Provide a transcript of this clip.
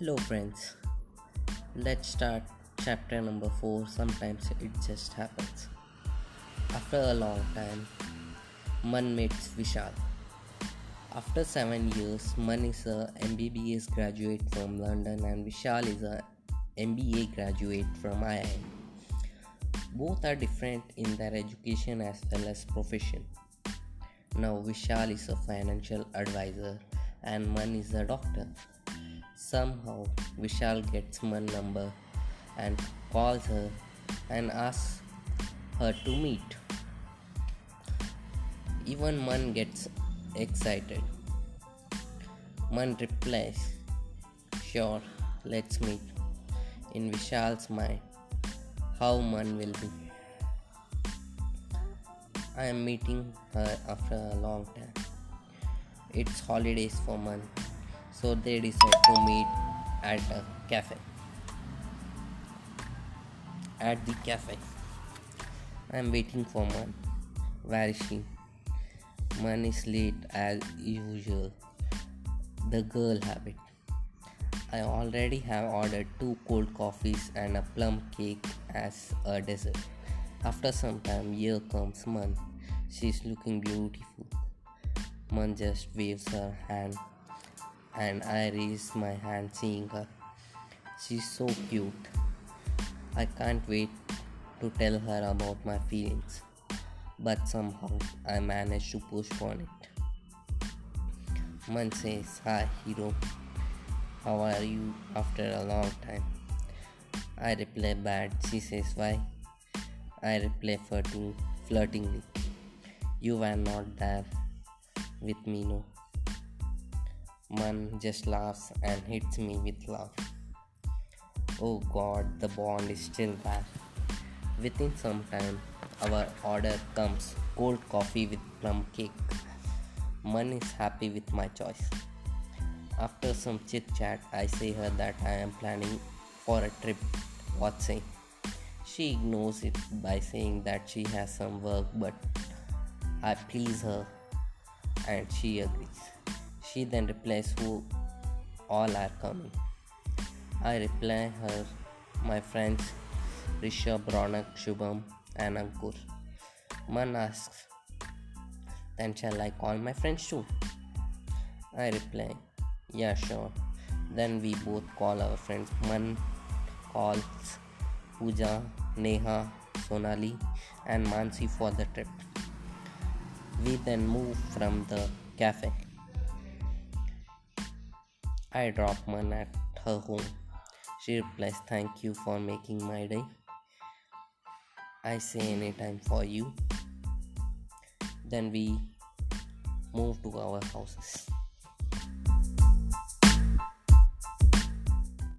Hello, friends. Let's start chapter number 4. Sometimes it just happens. After a long time, Man meets Vishal. After seven years, Man is a MBBS graduate from London and Vishal is a MBA graduate from IIM. Both are different in their education as well as profession. Now Vishal is a financial advisor and Man is a doctor. Somehow Vishal gets Man number and calls her and asks her to meet. Even Man gets excited. Man replies, Sure, let's meet. In Vishal's mind, how Man will be. I am meeting her after a long time. It's holidays for Man, so they decide to meet at a cafe. At the cafe, I am waiting for Man. Where is she? Man is late as usual. The girl habit. I already have ordered two cold coffees and a plum cake as a dessert. After some time, here comes Man. She's looking beautiful. Man just waves her hand, and I raise my hand seeing her. She's so cute. I can't wait to tell her about my feelings, but somehow I manage to postpone it. Man says, Hi, hero. How are you after a long time? I reply bad. She says, Why? I reply flirting, flirtingly. You were not there with me, no. Man just laughs and hits me with love. Oh god, the bond is still there. Within some time, our order comes cold coffee with plum cake. Man is happy with my choice. After some chit chat, I say her that I am planning for a trip. What say? She ignores it by saying that she has some work, but I please her and she agrees. She then replies who all are coming. I reply her, my friends Rishabh, Ronak, Shubham, and Ankur. Man asks, then shall I call my friends too? I reply, yeah, sure. Then we both call our friends. Man calls Pooja, Neha, Sonali, and Mansi for the trip. We then move from the cafe. I drop Man at her home. She replies, Thank you for making my day. I say anytime for you. Then we move to our houses.